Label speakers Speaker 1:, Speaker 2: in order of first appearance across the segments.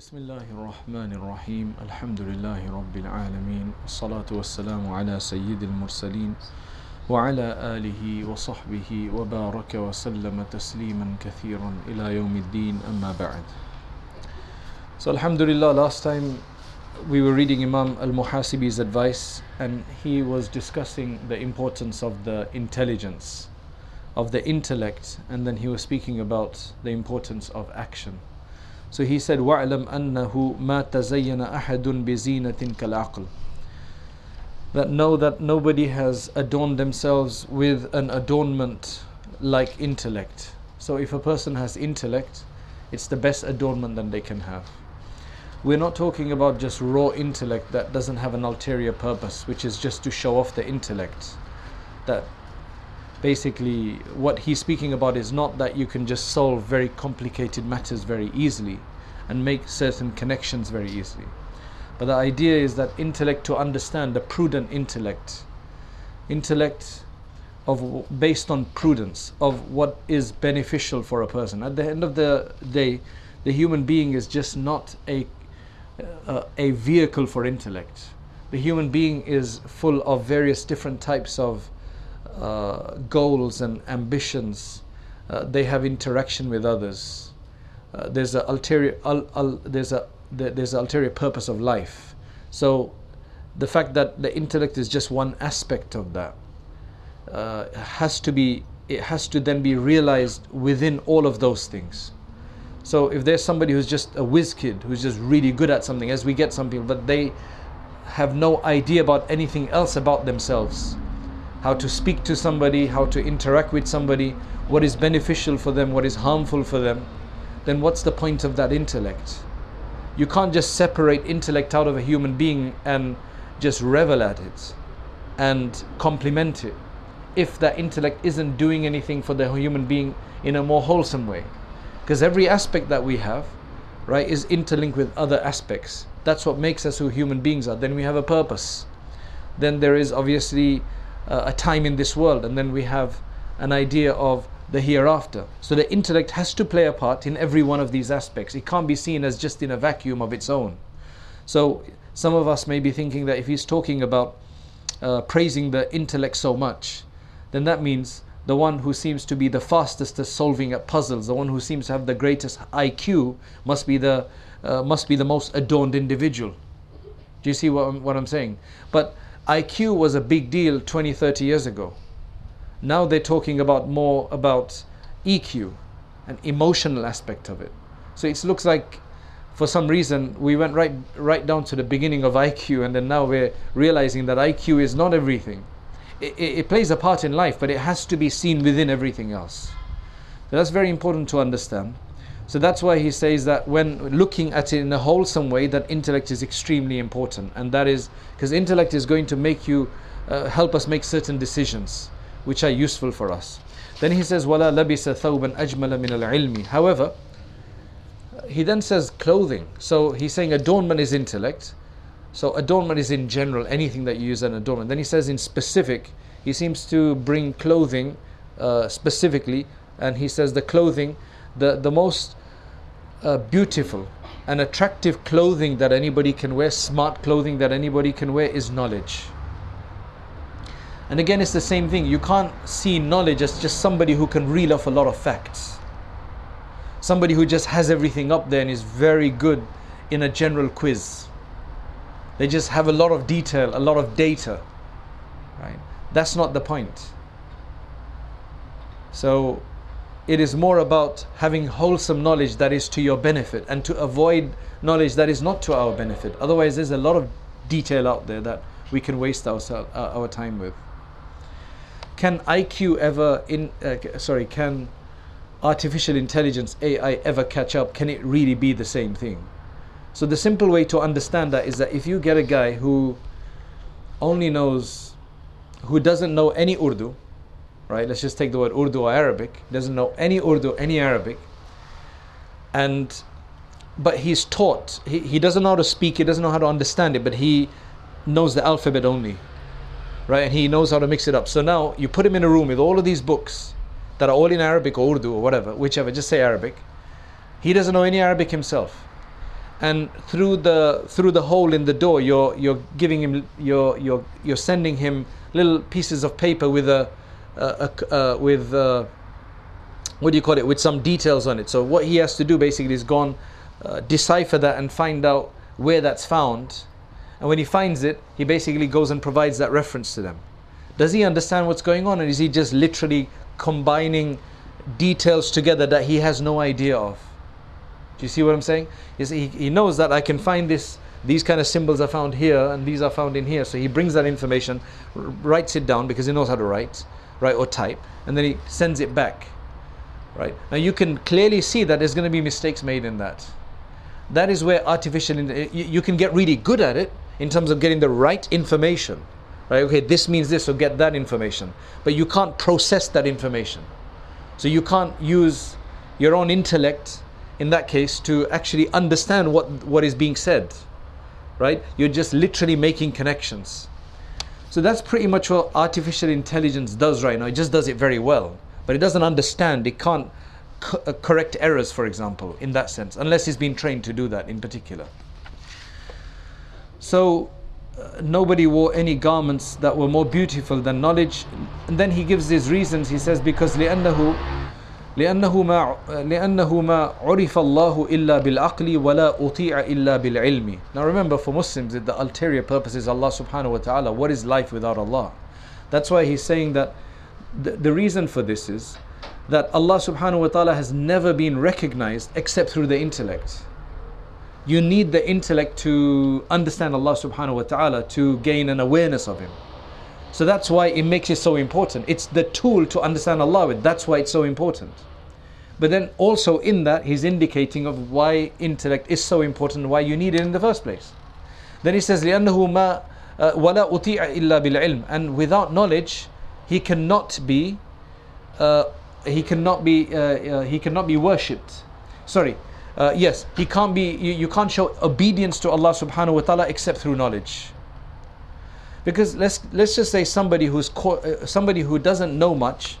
Speaker 1: بسم الله الرحمن الرحيم الحمد لله رب العالمين والصلاة والسلام على سيد المرسلين وعلى آله وصحبه وبارك وسلم تسليما كثيرا إلى يوم الدين أما بعد So Alhamdulillah last time we were reading Imam al-Muhasibi's advice and he was discussing the importance of the intelligence of the intellect and then he was speaking about the importance of action So he said, وَاعْلَمْ أَنَّهُ مَا تَزَيَّنَ أَحَدٌ بِزِينَةٍ كَالْعَقْلِ That know that nobody has adorned themselves with an adornment like intellect. So if a person has intellect, it's the best adornment that they can have. We're not talking about just raw intellect that doesn't have an ulterior purpose, which is just to show off the intellect. That basically what he's speaking about is not that you can just solve very complicated matters very easily and make certain connections very easily. But the idea is that intellect to understand, the prudent intellect, intellect of based on prudence of what is beneficial for a person. At the end of the day, the human being is just not a uh, a vehicle for intellect. The human being is full of various different types of uh, goals and ambitions. Uh, they have interaction with others. Uh, there's a ulterior ul, ul, there's a there's an ulterior purpose of life. So the fact that the intellect is just one aspect of that uh, has to be it has to then be realized within all of those things. So if there's somebody who's just a whiz kid who's just really good at something, as we get some people, but they have no idea about anything else about themselves how to speak to somebody, how to interact with somebody, what is beneficial for them, what is harmful for them, then what's the point of that intellect? You can't just separate intellect out of a human being and just revel at it and compliment it if that intellect isn't doing anything for the human being in a more wholesome way. Because every aspect that we have, right, is interlinked with other aspects. That's what makes us who human beings are. Then we have a purpose. Then there is obviously uh, a time in this world, and then we have an idea of the hereafter. So the intellect has to play a part in every one of these aspects. It can't be seen as just in a vacuum of its own. So some of us may be thinking that if he's talking about uh, praising the intellect so much, then that means the one who seems to be the fastest at solving at puzzles, the one who seems to have the greatest IQ, must be the uh, must be the most adorned individual. Do you see what I'm, what I'm saying? But IQ was a big deal 20, 30 years ago. Now they're talking about more about EQ, an emotional aspect of it. So it looks like for some reason we went right right down to the beginning of IQ and then now we're realizing that IQ is not everything. It, it, it plays a part in life, but it has to be seen within everything else. So that's very important to understand. So that's why he says that when looking at it in a wholesome way, that intellect is extremely important, and that is because intellect is going to make you uh, help us make certain decisions which are useful for us. Then he says, "Wala labisa thawban ajmala min al-ilmi." However, he then says clothing. So he's saying adornment is intellect. So adornment is in general anything that you use an adornment. Then he says in specific, he seems to bring clothing uh, specifically, and he says the clothing, the the most uh, beautiful and attractive clothing that anybody can wear, smart clothing that anybody can wear, is knowledge. And again, it's the same thing. You can't see knowledge as just somebody who can reel off a lot of facts. Somebody who just has everything up there and is very good in a general quiz. They just have a lot of detail, a lot of data. Right? That's not the point. So it is more about having wholesome knowledge that is to your benefit and to avoid knowledge that is not to our benefit. Otherwise, there's a lot of detail out there that we can waste our, uh, our time with. Can IQ ever, in, uh, sorry, can artificial intelligence, AI, ever catch up? Can it really be the same thing? So, the simple way to understand that is that if you get a guy who only knows, who doesn't know any Urdu, right? Let's just take the word Urdu or Arabic. He Doesn't know any Urdu, any Arabic, and but he's taught. He, he doesn't know how to speak. He doesn't know how to understand it, but he knows the alphabet only, right? And he knows how to mix it up. So now you put him in a room with all of these books that are all in Arabic or Urdu or whatever, whichever. Just say Arabic. He doesn't know any Arabic himself, and through the through the hole in the door you're you're giving him you're you're you're sending him little pieces of paper with a, with uh, what do you call it with some details on it. So what he has to do basically is go and uh, decipher that and find out where that's found. And when he finds it he basically goes and provides that reference to them. Does he understand what's going on or is he just literally combining details together that he has no idea of? Do you see what I'm saying? He, he knows that I can find this, these kind of symbols are found here and these are found in here. So he brings that information, writes it down because he knows how to write, write or type, and then he sends it back. Right? Now you can clearly see that there's going to be mistakes made in that. That is where artificial, you can get really good at it in terms of getting the right information. Right? Okay, this means this, so get that information. But you can't process that information. So you can't use your own intellect in that case to actually understand what, what is being said. Right? You're just literally making connections. So that's pretty much what artificial intelligence does right now. It just does it very well. But it doesn't understand, it can't co- uh, correct errors, for example, in that sense, unless it's been trained to do that in particular. So uh, nobody wore any garments that were more beautiful than knowledge. And then he gives his reasons. He says, because لأنه لأنه ما لأنه ما عرف الله إلا بالعقل ولا أطيع إلا بالعلم. Now remember for Muslims the ulterior purpose is Allah subhanahu wa ta'ala. What is life without Allah? That's why he's saying that the, the reason for this is that Allah subhanahu wa ta'ala has never been recognized except through the intellect. You need the intellect to understand Allah subhanahu wa ta'ala to gain an awareness of Him. So that's why it makes it so important. It's the tool to understand Allah with. That's why it's so important. But then also in that, he's indicating of why intellect is so important, why you need it in the first place. Then he says, لأنه ما ولا أطيع إلا بالعلم. And without knowledge, he cannot be, uh, he cannot be, uh, uh, he cannot be worshipped. Sorry, uh, yes, he can't be. You, you can't show obedience to Allah Subhanahu wa Taala except through knowledge. Because let's let's just say somebody who's uh, somebody who doesn't know much,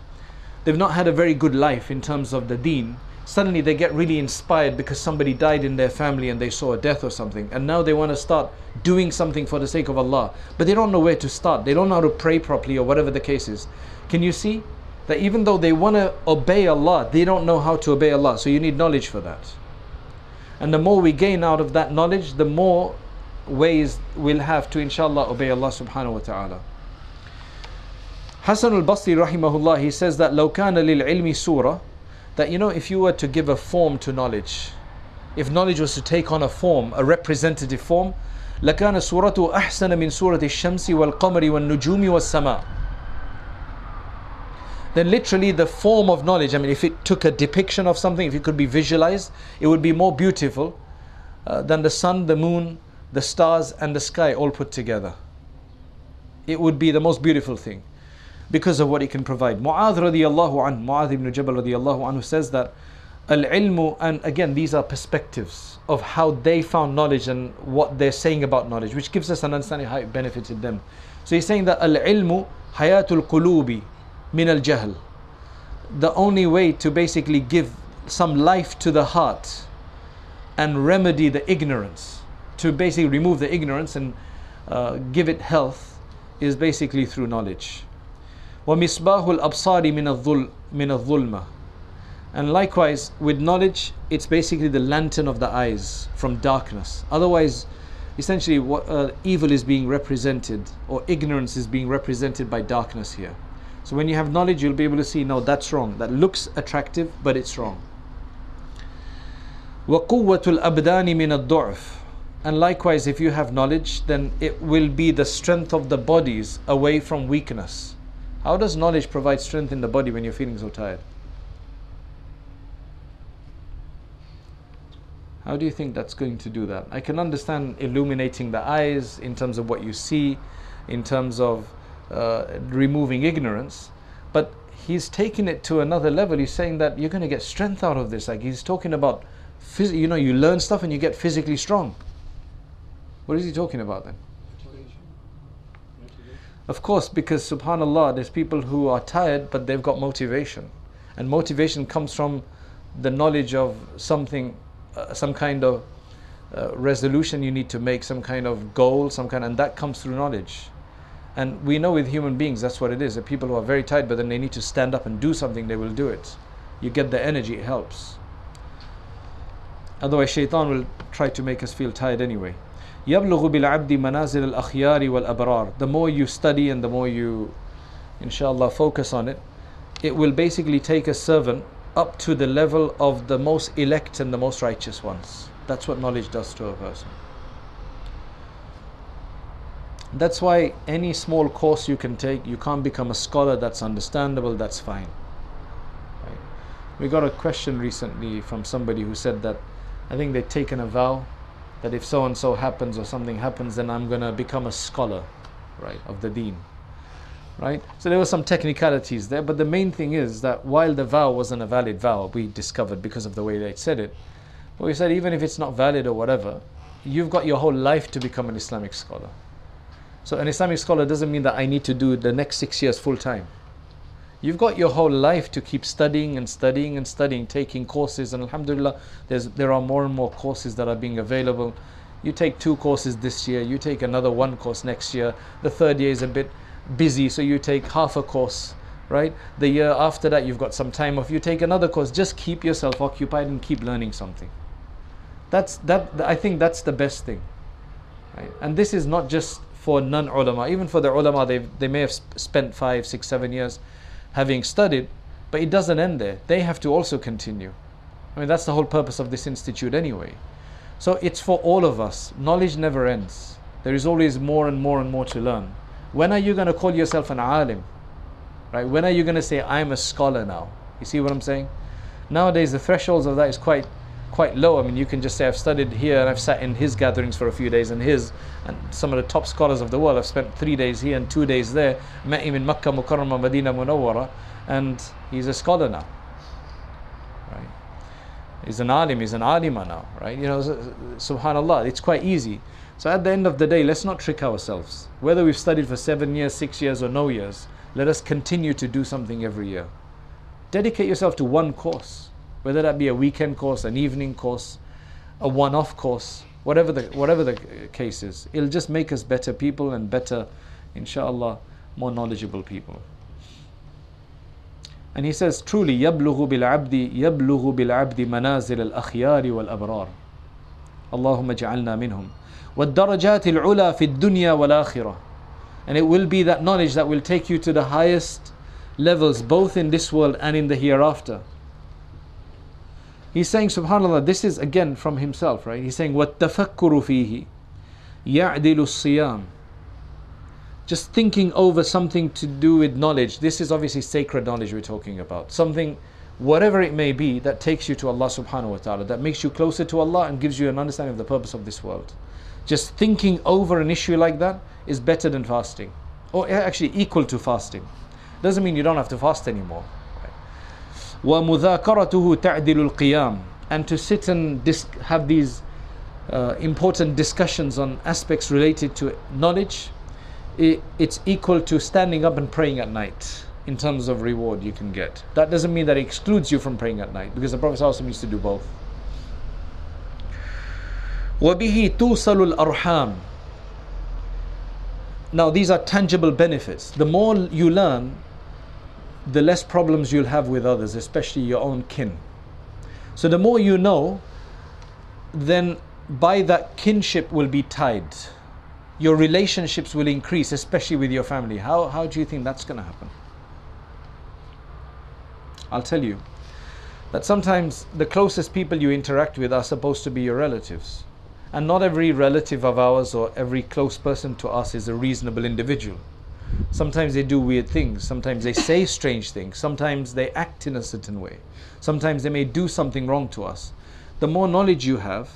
Speaker 1: they've not had a very good life in terms of the deen. Suddenly they get really inspired because somebody died in their family and they saw a death or something, and now they want to start doing something for the sake of Allah, but they don't know where to start. They don't know how to pray properly or whatever the case is. Can you see that even though they want to obey Allah, they don't know how to obey Allah. So you need knowledge for that. And the more we gain out of that knowledge, the more ways we'll have to inshallah obey Allah subhanahu wa ta'ala. Hassan al-Basri rahimahullah he says that لو كان للعلم surah that you know if you were to give a form to knowledge if knowledge was to take on a form a representative form لكان صورته أحسن من صورة الشمس والقمر والنجوم والسماء then literally the form of knowledge I mean if it took a depiction of something if it could be visualized it would be more beautiful uh, than the sun the moon the stars and the sky all put together. It would be the most beautiful thing because of what it can provide. Mu'adh radiallahu an, Mu'adh ibn Jabal radiallahu anhu says that al-ilmu, and again these are perspectives of how they found knowledge and what they're saying about knowledge, which gives us an understanding how it benefited them. So he's saying that al-ilmu hayatul qulubi min al-jahl. The only way to basically give some life to the heart and remedy the ignorance to basically remove the ignorance and uh, give it health is basically through knowledge. وَمِصْبَاهُ الْأَبْصَارِ مِنَ الظُّلْمَةِ And likewise, with knowledge, it's basically the lantern of the eyes from darkness. Otherwise, essentially, what, uh, evil is being represented, or ignorance is being represented by darkness here. So when you have knowledge, you'll be able to see, no, that's wrong. That looks attractive, but it's wrong. وَقُوَّةُ الْأَبْدَانِ مِنَ الضُّعْفِ and likewise, if you have knowledge, then it will be the strength of the bodies away from weakness. How does knowledge provide strength in the body when you're feeling so tired? How do you think that's going to do that? I can understand illuminating the eyes in terms of what you see, in terms of uh, removing ignorance, but he's taking it to another level. He's saying that you're going to get strength out of this. Like he's talking about, phys- you know, you learn stuff and you get physically strong. What is he talking about then? Of course, because subhanAllah, there's people who are tired but they've got motivation. And motivation comes from the knowledge of something, uh, some kind of uh, resolution you need to make, some kind of goal, some kind, and that comes through knowledge. And we know with human beings that's what it is. The people who are very tired, but then they need to stand up and do something, they will do it. You get the energy, it helps. Otherwise, shaitan will try to make us feel tired anyway. يبلغ بالعبد منازل الأخيار والأبرار The more you study and the more you, inshallah, focus on it, it will basically take a servant up to the level of the most elect and the most righteous ones. That's what knowledge does to a person. That's why any small course you can take, you can't become a scholar that's understandable, that's fine. Right? We got a question recently from somebody who said that I think they'd taken a vow that if so and so happens or something happens, then I'm going to become a scholar, right, of the deen. Right? So there were some technicalities there, but the main thing is that while the vow wasn't a valid vow, we discovered because of the way they said it, but we said even if it's not valid or whatever, you've got your whole life to become an Islamic scholar. So an Islamic scholar doesn't mean that I need to do the next six years full time. You've got your whole life to keep studying and studying and studying, taking courses, and Alhamdulillah, there are more and more courses that are being available. You take two courses this year, you take another one course next year. The third year is a bit busy, so you take half a course, right? The year after that, you've got some time off, you take another course. Just keep yourself occupied and keep learning something. That's that. I think that's the best thing, right? And this is not just for non-ulama. Even for the ulama, they they may have spent five, six, seven years having studied, but it doesn't end there. They have to also continue. I mean, that's the whole purpose of this institute anyway. So it's for all of us. Knowledge never ends. There is always more and more and more to learn. When are you going to call yourself an alim? Right? When are you going to say, I'm a scholar now? You see what I'm saying? Nowadays, the thresholds of that is quite quite low. I mean, you can just say, I've studied here and I've sat in his gatherings for a few days and his, and some of the top scholars of the world. I've spent three days here and two days there. Met him in Makkah, Mukarramah, Medina, Munawwara, and he's a scholar now. Right? He's an alim, he's an alima now, right? You know, subhanAllah, it's quite easy. So at the end of the day, let's not trick ourselves. Whether we've studied for seven years, six years, or no years, let us continue to do something every year. Dedicate yourself to one course whether that be a weekend course, an evening course, a one-off course, whatever the whatever the case is. It'll just make us better people and better, inshallah, more knowledgeable people. And he says, truly, يبلغ بالعبد يبلغ بالعبد منازل الأخيار والأبرار. اللهم اجعلنا منهم. والدرجات العلى في الدنيا والآخرة. And it will be that knowledge that will take you to the highest levels both in this world and in the hereafter. He's saying, subhanAllah, this is again from himself, right? He's saying, وَالتَّفَكُّرُ فِيهِ يَعْدِلُ الصِّيَامِ Just thinking over something to do with knowledge. This is obviously sacred knowledge we're talking about. Something, whatever it may be, that takes you to Allah subhanahu wa ta'ala, that makes you closer to Allah and gives you an understanding of the purpose of this world. Just thinking over an issue like that is better than fasting. Or actually equal to fasting. Doesn't mean you don't have to fast anymore. وَمُذَاكَرَتُهُ تَعْدِلُ الْقِيَامِ And to sit and dis- have these uh, important discussions on aspects related to knowledge, it, it's equal to standing up and praying at night in terms of reward you can get. That doesn't mean that it excludes you from praying at night because the Prophet also used to do both. وَبِهِ تُوصَلُ الْأَرْحَامِ Now these are tangible benefits. The more you learn, the less problems you'll have with others, especially your own kin. So the more you know, then by that kinship will be tied. Your relationships will increase, especially with your family. How, how do you think that's going to happen? I'll tell you that sometimes the closest people you interact with are supposed to be your relatives. And not every relative of ours or every close person to us is a reasonable individual. Sometimes they do weird things. Sometimes they say strange things. Sometimes they act in a certain way. Sometimes they may do something wrong to us. The more knowledge you have,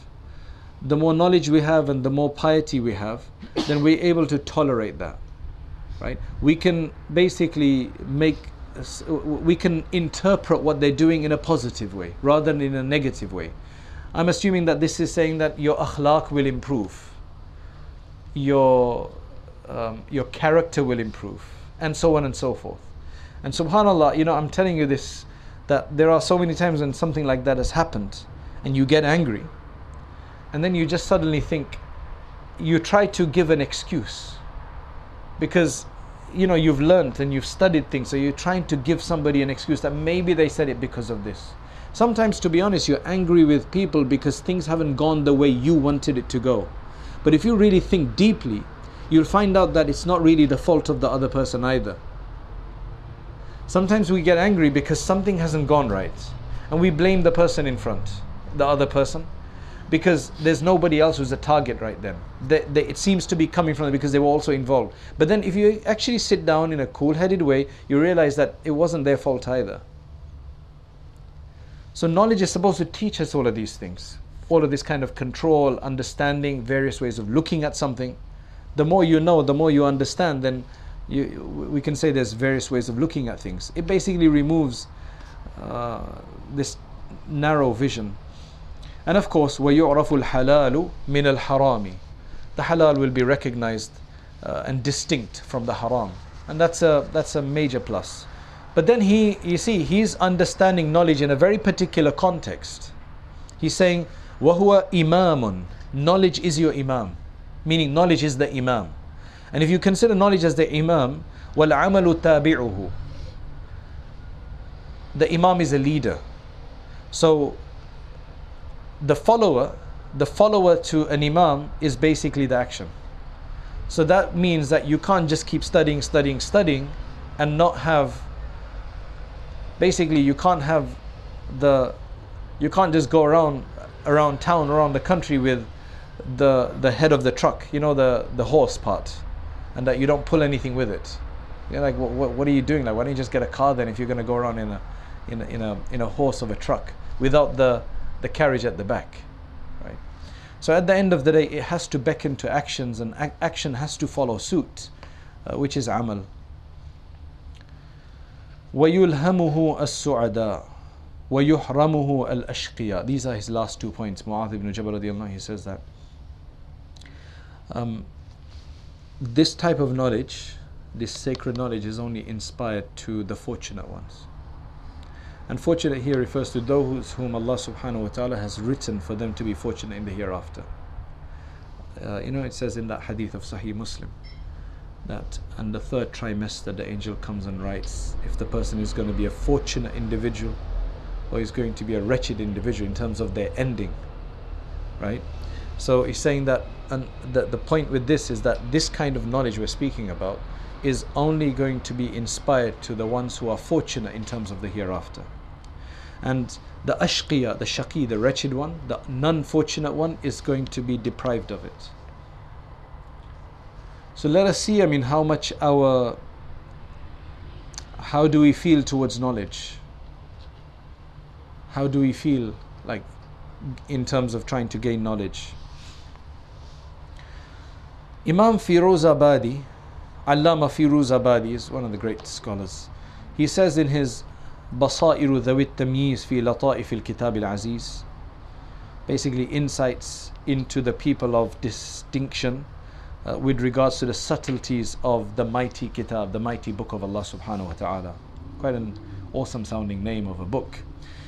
Speaker 1: the more knowledge we have and the more piety we have, then we're able to tolerate that. Right? We can basically make we can interpret what they're doing in a positive way rather than in a negative way. I'm assuming that this is saying that your akhlaq will improve. Your um, your character will improve, and so on and so forth. And subhanAllah, you know, I'm telling you this that there are so many times when something like that has happened and you get angry. and then you just suddenly think, you try to give an excuse because you know you've learned and you've studied things so you're trying to give somebody an excuse that maybe they said it because of this sometimes to be honest you're angry with people because things haven't gone the way you wanted it to go but if you really think deeply you'll find out that it's not really the fault of the other person either sometimes we get angry because something hasn't gone right and we blame the person in front the other person because there's nobody else who's a target right then. They, they, it seems to be coming from them because they were also involved. But then, if you actually sit down in a cool headed way, you realize that it wasn't their fault either. So, knowledge is supposed to teach us all of these things all of this kind of control, understanding, various ways of looking at something The more you know, the more you understand, then you, we can say there's various ways of looking at things. It basically removes uh, this narrow vision and of course, وَيُعْرَفُ الْحَلَالُ مِنَ الْحَرَامِ The halal will be recognized uh, and distinct from the haram. And that's a, that's a major plus. But then he, you see, he's understanding knowledge in a very particular context. He's saying, وَهُوَ إِمَامٌ Knowledge is your imam. Meaning knowledge is the imam. And if you consider knowledge as the imam, وَالْعَمَلُ تَابِعُهُ The imam is a leader. So the follower, the follower to an imam is basically the action. So that means that you can't just keep studying, studying, studying and not have basically you can't have the you can't just go around around town, around the country with the the head of the truck, you know the the horse part, and that you don't pull anything with it. You're like, what, what, what are you doing? Like, why don't you just get a car then if you're going to go around in a in a, in a in a horse of a truck without the the carriage at the back. Right? So at the end of the day, it has to beckon to actions and ac- action has to follow suit, uh, which is amal. ويلهمه السعداء ويحرمه الأشقياء These are his last two points. Mu'adh ibn Jabal radiallahu he says that um, this type of knowledge, this sacred knowledge is only inspired to the fortunate ones. And fortunate here refers to those whom Allah subhanahu wa ta'ala has written for them to be fortunate in the hereafter. Uh, you know, it says in that hadith of Sahih Muslim that in the third trimester the angel comes and writes if the person is going to be a fortunate individual or is going to be a wretched individual in terms of their ending. Right? So he's saying that and the, the point with this is that this kind of knowledge we're speaking about is only going to be inspired to the ones who are fortunate in terms of the hereafter. And the ashqiya, the shaqi, the wretched one, the non-fortunate one is going to be deprived of it. So let us see, I mean, how much our, how do we feel towards knowledge? How do we feel like in terms of trying to gain knowledge? Imam Firoz Abadi, Allama Firuz Abadi is one of the great scholars. He says in his بصائر ذوي التمييز في لطائف الكتاب العزيز basically insights into the people of distinction uh, with regards to the subtleties of the mighty kitab, the mighty book of Allah subhanahu wa ta'ala. Quite an awesome sounding name of a book.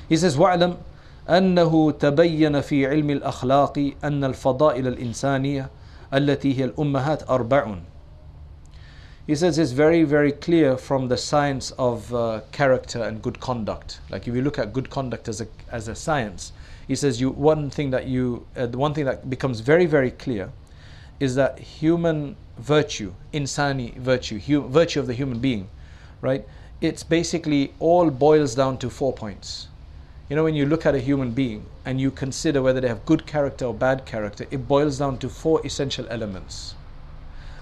Speaker 1: He says, وَاعْلَمْ أنه تبين في علم الأخلاق أن الفضائل الإنسانية التي هي الأمهات أربع he says it's very, very clear from the science of uh, character and good conduct. Like if you look at good conduct as a, as a science, he says you one thing that you uh, the one thing that becomes very, very clear is that human virtue, insani virtue, hu- virtue of the human being, right? It's basically all boils down to four points. You know, when you look at a human being and you consider whether they have good character or bad character, it boils down to four essential elements.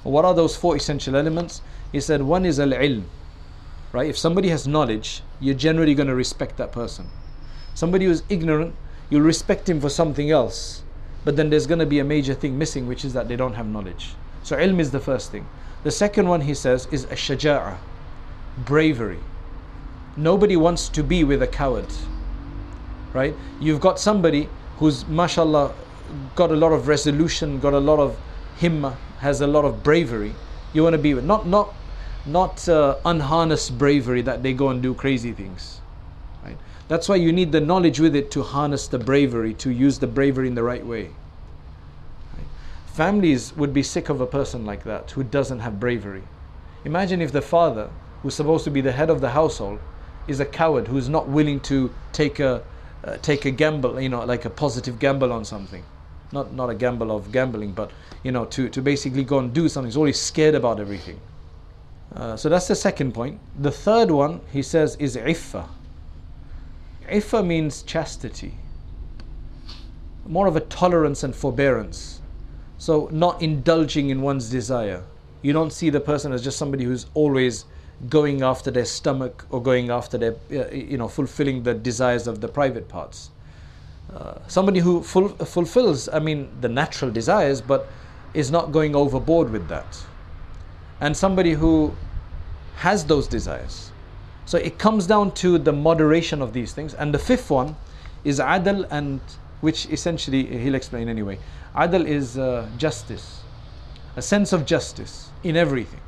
Speaker 1: What are those four essential elements? He said one is al-ilm. Right? If somebody has knowledge, you're generally going to respect that person. Somebody who's ignorant, you'll respect him for something else. But then there's going to be a major thing missing, which is that they don't have knowledge. So ilm is the first thing. The second one he says is a shaja'a, bravery. Nobody wants to be with a coward. Right? You've got somebody who's mashallah got a lot of resolution, got a lot of himmah, has a lot of bravery, you want to be with. Not not not uh, unharnessed bravery that they go and do crazy things. Right? That's why you need the knowledge with it to harness the bravery, to use the bravery in the right way. families would be sick of a person like that who doesn't have bravery. Imagine if the father, who's supposed to be the head of the household, is a coward who's not willing to take a uh, take a gamble, you know, like a positive gamble on something. Not not a gamble of gambling, but you know, to, to basically go and do something. He's always scared about everything. Uh, so that's the second point. The third one, he says, is iffa. Iffa means chastity, more of a tolerance and forbearance. So, not indulging in one's desire. You don't see the person as just somebody who's always going after their stomach or going after their, uh, you know, fulfilling the desires of the private parts. Uh, somebody who ful- fulfills, I mean, the natural desires, but is not going overboard with that. And somebody who has those desires. So it comes down to the moderation of these things. And the fifth one is adl, and which essentially he'll explain anyway. Adl is uh, justice, a sense of justice in everything.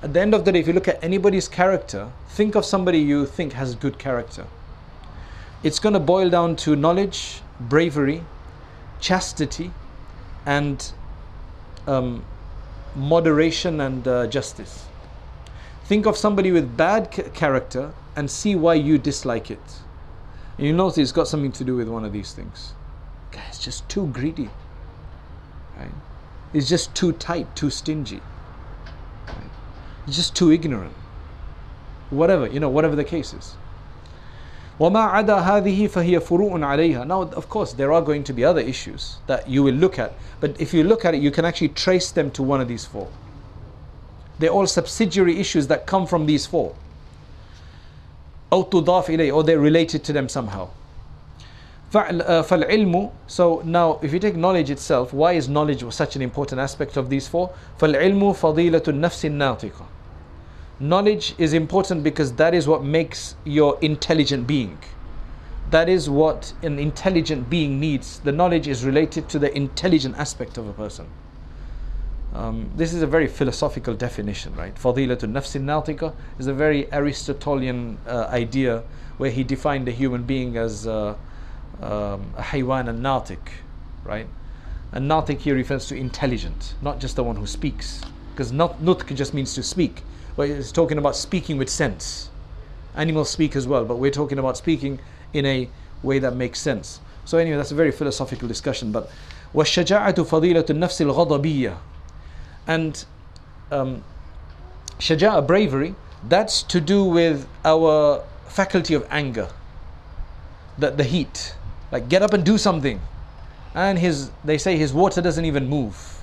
Speaker 1: At the end of the day, if you look at anybody's character, think of somebody you think has good character. It's going to boil down to knowledge, bravery, chastity, and um, moderation and uh, justice. Think of somebody with bad character and see why you dislike it. And you notice it's got something to do with one of these things. Guy is just too greedy. Right? He's just too tight, too stingy Right? He's just too ignorant. Whatever, you know, whatever the case is. وما عدا هذه فهي فروع عليها. Now, of course, there are going to be other issues that you will look at, but if you look at it, you can actually trace them to one of these four. They're all subsidiary issues that come from these four. أو تضاف إليه, or they're related to them somehow. فالعلم so now if you take knowledge itself why is knowledge such an important aspect of these four فالعلم فضيلة النفس الناطقة knowledge is important because that is what makes your intelligent being that is what an intelligent being needs the knowledge is related to the intelligent aspect of a person um, this is a very philosophical definition, right? Fadilatul nafsin natika is a very Aristotelian uh, idea where he defined the human being as uh, um, a haywan and natik, right? And natik here refers to intelligent, not just the one who speaks. Because nutk just means to speak, but it's talking about speaking with sense. Animals speak as well, but we're talking about speaking in a way that makes sense. So anyway, that's a very philosophical discussion. But والشجاعة فضيلة النفس الغضبية and um, shaja'a, bravery, that's to do with our faculty of anger, the, the heat. Like, get up and do something. And his, they say his water doesn't even move.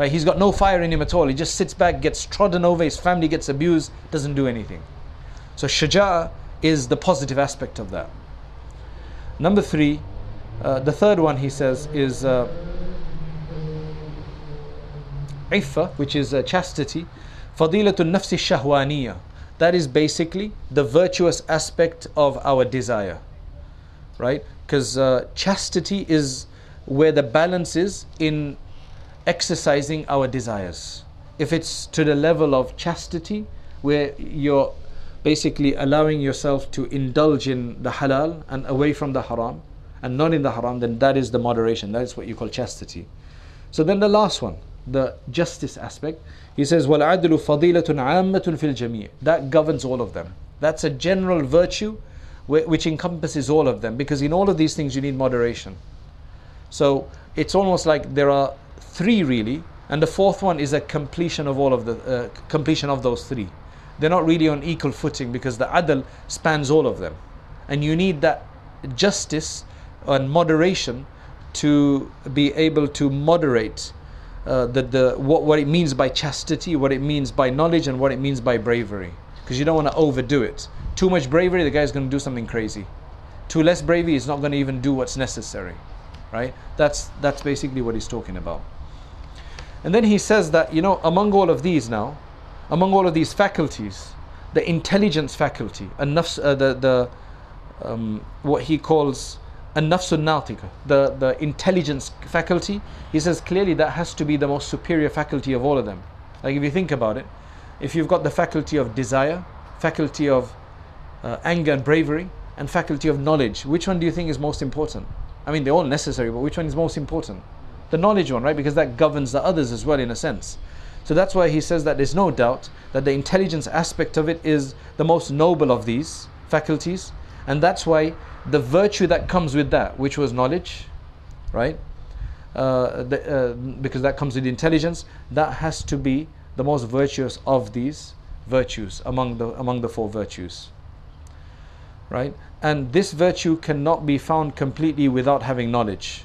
Speaker 1: Right? He's got no fire in him at all. He just sits back, gets trodden over, his family gets abused, doesn't do anything. So, shaja'a is the positive aspect of that. Number three, uh, the third one he says is. Uh, iffa, which is uh, chastity, fadilatun nafsi shahwaniya. That is basically the virtuous aspect of our desire, right? Because uh, chastity is where the balance is in exercising our desires. If it's to the level of chastity, where you're basically allowing yourself to indulge in the halal and away from the haram, and not in the haram, then that is the moderation. That is what you call chastity. So then the last one, the justice aspect, he says, وَالْعَدْلُ فَضِيلَةٌ عَامَّةٌ فِي الْجَمِيعِ That governs all of them. That's a general virtue which encompasses all of them because in all of these things you need moderation. So it's almost like there are three really, and the fourth one is a completion of all of the uh, completion of those three. They're not really on equal footing because the adl spans all of them, and you need that justice and moderation to be able to moderate uh, the, the, what, what it means by chastity, what it means by knowledge, and what it means by bravery. Because you don't want to overdo it. Too much bravery, the guy's going to do something crazy. Too less bravery, he's not going to even do what's necessary. Right? That's, that's basically what he's talking about. And then he says that, you know, among all of these now, among all of these faculties, the intelligence faculty, enough, uh, the, the, um, what he calls an-nafsun the, the intelligence faculty, he says clearly that has to be the most superior faculty of all of them. Like if you think about it, if you've got the faculty of desire, faculty of uh, anger and bravery, and faculty of knowledge, which one do you think is most important? I mean, they're all necessary, but which one is most important? the knowledge one, right? Because that governs the others as well, in a sense. So that's why he says that there's no doubt that the intelligence aspect of it is the most noble of these faculties, and that's why the virtue that comes with that, which was knowledge, right? Uh, the, uh, because that comes with intelligence, that has to be the most virtuous of these virtues among the among the four virtues. Right? And this virtue cannot be found completely without having knowledge.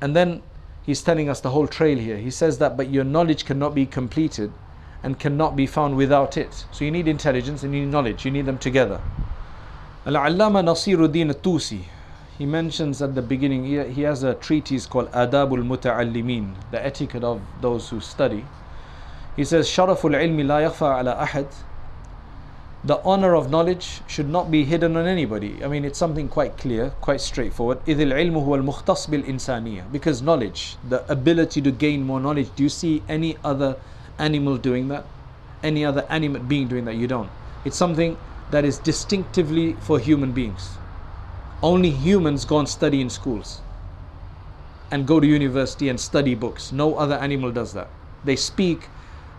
Speaker 1: And then he's telling us the whole trail here. He says that but your knowledge cannot be completed and cannot be found without it. So you need intelligence and you need knowledge. You need them together. Al-Allama Nasiruddin Tusi, he mentions at the beginning, he, has a treatise called Adabul Muta'allimin, the etiquette of those who study. He says, Sharaful ilmi la yakhfa ala ahad The honor of knowledge should not be hidden on anybody. I mean, it's something quite clear, quite straightforward. إذ العلم هو المختص بالإنسانية. Because knowledge, the ability to gain more knowledge, do you see any other animal doing that? Any other animate being doing that? You don't. It's something that is distinctively for human beings. Only humans go and study in schools and go to university and study books. No other animal does that. They speak,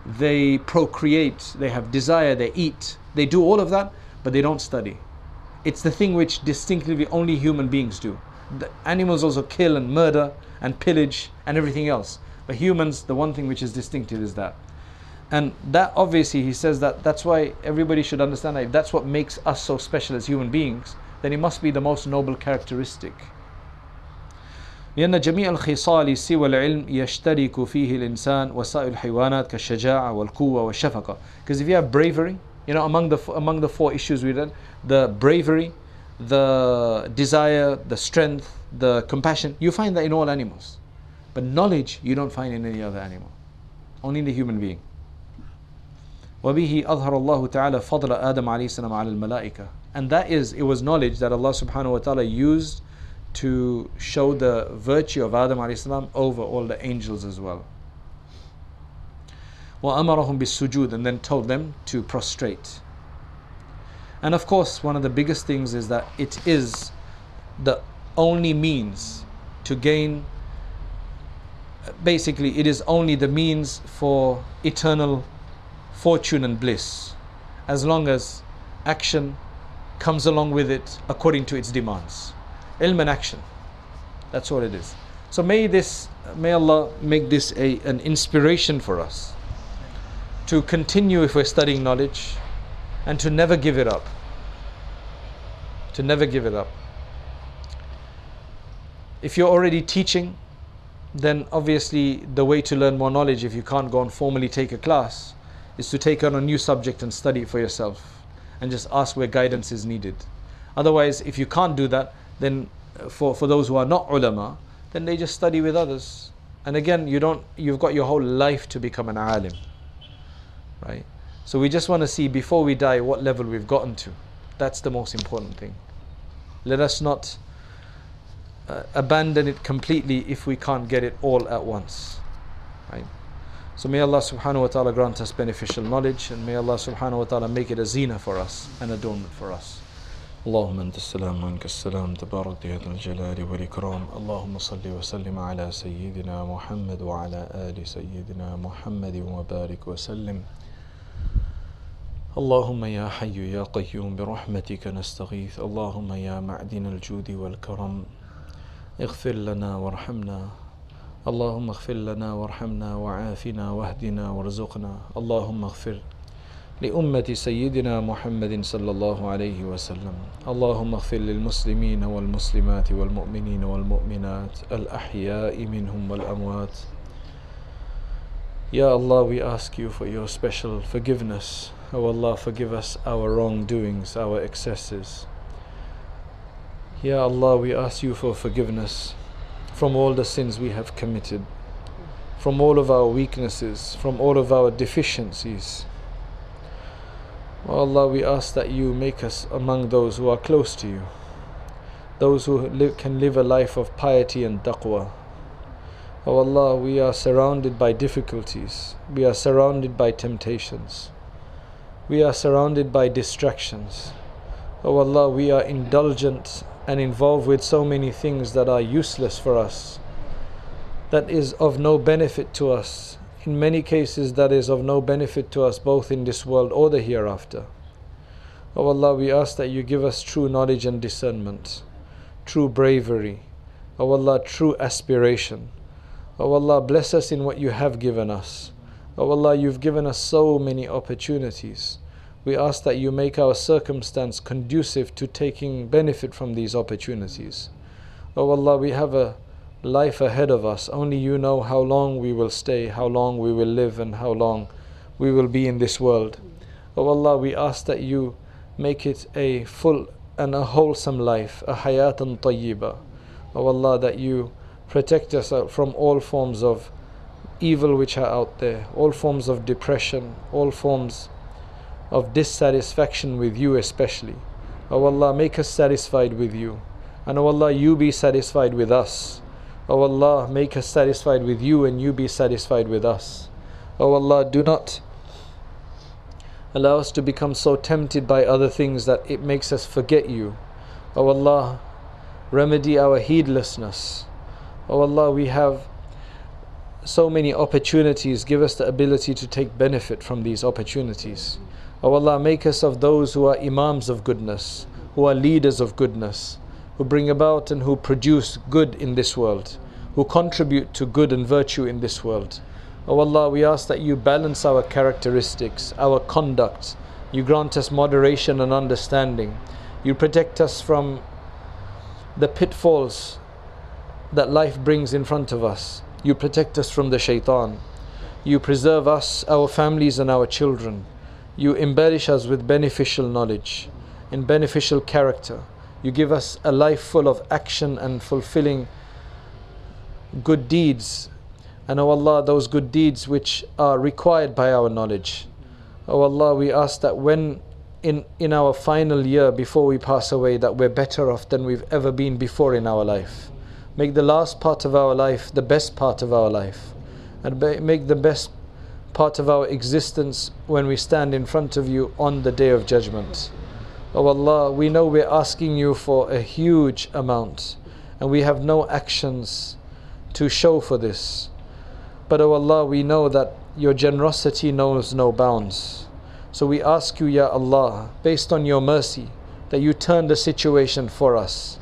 Speaker 1: they procreate, they have desire, they eat, they do all of that, but they don't study. It's the thing which distinctively only human beings do. The animals also kill and murder and pillage and everything else. But humans, the one thing which is distinctive is that. And that obviously, he says that that's why everybody should understand that if that's what makes us so special as human beings, then it must be the most noble characteristic. لأن جميع الخصال سوى العلم يشترك فيه الإنسان وسائر الحيوانات كالشجاعة والقوة والشفقة. Because if you have bravery, you know, among the among the four issues we read, the bravery, the desire, the strength, the compassion, you find that in all animals. But knowledge you don't find in any other animal, only in the human being. وبه أظهر الله تعالى فضل آدم عليه السلام على الملائكة and that is it was knowledge that Allah subhanahu wa ta'ala used to show the virtue of Adam عليه السلام over all the angels as well وأمرهم بالسجود and then told them to prostrate and of course one of the biggest things is that it is the only means to gain basically it is only the means for eternal fortune and bliss as long as action comes along with it according to its demands. Ilm and action. That's all it is. So may this may Allah make this a an inspiration for us to continue if we're studying knowledge and to never give it up. To never give it up. If you're already teaching, then obviously the way to learn more knowledge if you can't go and formally take a class is to take on a new subject and study it for yourself and just ask where guidance is needed. Otherwise, if you can't do that, then uh, for, for those who are not ulama, then they just study with others. And again, you don't you've got your whole life to become an alim Right? So we just want to see before we die what level we've gotten to. That's the most important thing. Let us not uh, abandon it completely if we can't get it all at once. Right? So may Allah subhanahu wa ta'ala grant us beneficial knowledge and may Allah subhanahu wa ta'ala make it a zina for us, an adornment for us. اللهم انت السلام وانك السلام تبارك يا ذا الجلال والاكرام اللهم صل وسلم على سيدنا محمد وعلى ال سيدنا محمد وبارك وسلم اللهم يا حي يا قيوم برحمتك نستغيث. اللهم يا معدن الجود والكرم اغفر لنا وارحمنا. اللهم اغفر لنا وارحمنا وعافنا واهدنا وارزقنا. اللهم اغفر لأمة سيدنا محمد صلى الله عليه وسلم. اللهم اغفر للمسلمين والمسلمات والمؤمنين والمؤمنات الأحياء منهم والأموات. Ya Allah, we ask you for your special forgiveness. O oh Allah, forgive us our wrongdoings, our excesses. Ya Allah, we ask you for forgiveness from all the sins we have committed, from all of our weaknesses, from all of our deficiencies. Oh Allah, we ask that you make us among those who are close to you, those who live, can live a life of piety and taqwa. Oh Allah, we are surrounded by difficulties, we are surrounded by temptations, we are surrounded by distractions. Oh Allah, we are indulgent and involved with so many things that are useless for us.
Speaker 2: that is of no benefit to us. In many cases, that is of no benefit to us both in this world or the hereafter. O oh Allah, we ask that you give us true knowledge and discernment, true bravery, oh Allah, true aspiration. O oh Allah, bless us in what you have given us. O Allah, you've given us so many opportunities. We ask that you make our circumstance conducive to taking benefit from these opportunities. O Allah, we have a life ahead of us. Only you know how long we will stay, how long we will live, and how long we will be in this world. O Allah, we ask that you make it a full and a wholesome life, a hayatan tayyiba. O Allah, that you protect us from all forms of evil which are out there, all forms of depression, all forms of dissatisfaction with you, especially. O Allah, make us satisfied with you. And O Allah, you be satisfied with us. O Allah, make us satisfied with you and you be satisfied with us. O Allah, do not allow us to become so tempted by other things that it makes us forget you. O Allah, remedy our heedlessness. O Allah, we have so many opportunities. Give us the ability to take benefit from these opportunities. O Allah, make us of those who are imams of goodness, who are leaders of goodness, who bring about and who produce good in this world, who contribute to good and virtue in this world. O Allah, we ask that you balance our characteristics, our conduct. You grant us moderation and understanding. You protect us from the pitfalls that life brings in front of us. You protect us from the shaitan. You preserve us, our families, and our children. You embellish us with beneficial knowledge and beneficial character. You give us a life full of action and fulfilling good deeds. And O oh Allah, those good deeds which are required by our knowledge. O oh Allah, we ask that when in, in our final year before we pass away, that we're better off than we've ever been before in our life. Make the last part of our life the best part of our life. And make the best part of our existence when we stand in front of you on the day of judgment. Oh Allah, we know we're asking you for a huge amount and we have no actions to show for this. But oh Allah, we know that your generosity knows no bounds. So we ask you, Ya Allah, based on your mercy, that you turn the situation for us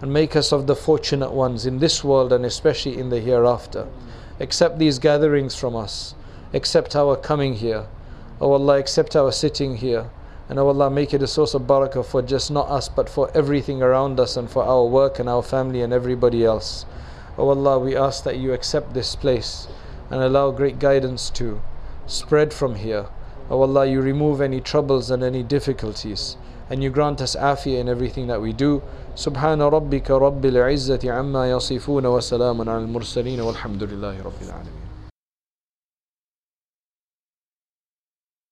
Speaker 2: and make us of the fortunate ones in this world and especially in the hereafter. Accept these gatherings from us. Accept our coming here. Oh Allah, accept our sitting here. And oh Allah, make it a source of barakah for just not us, but for everything around us and for our work and our family and everybody else. Oh Allah, we ask that you accept this place and allow great guidance to spread from here. Oh Allah, you remove any troubles and any difficulties And you grant us afiyah in everything that we do. سبحان ربك رب العزة عما يصفون وسلام على المرسلين والحمد لله رب العالمين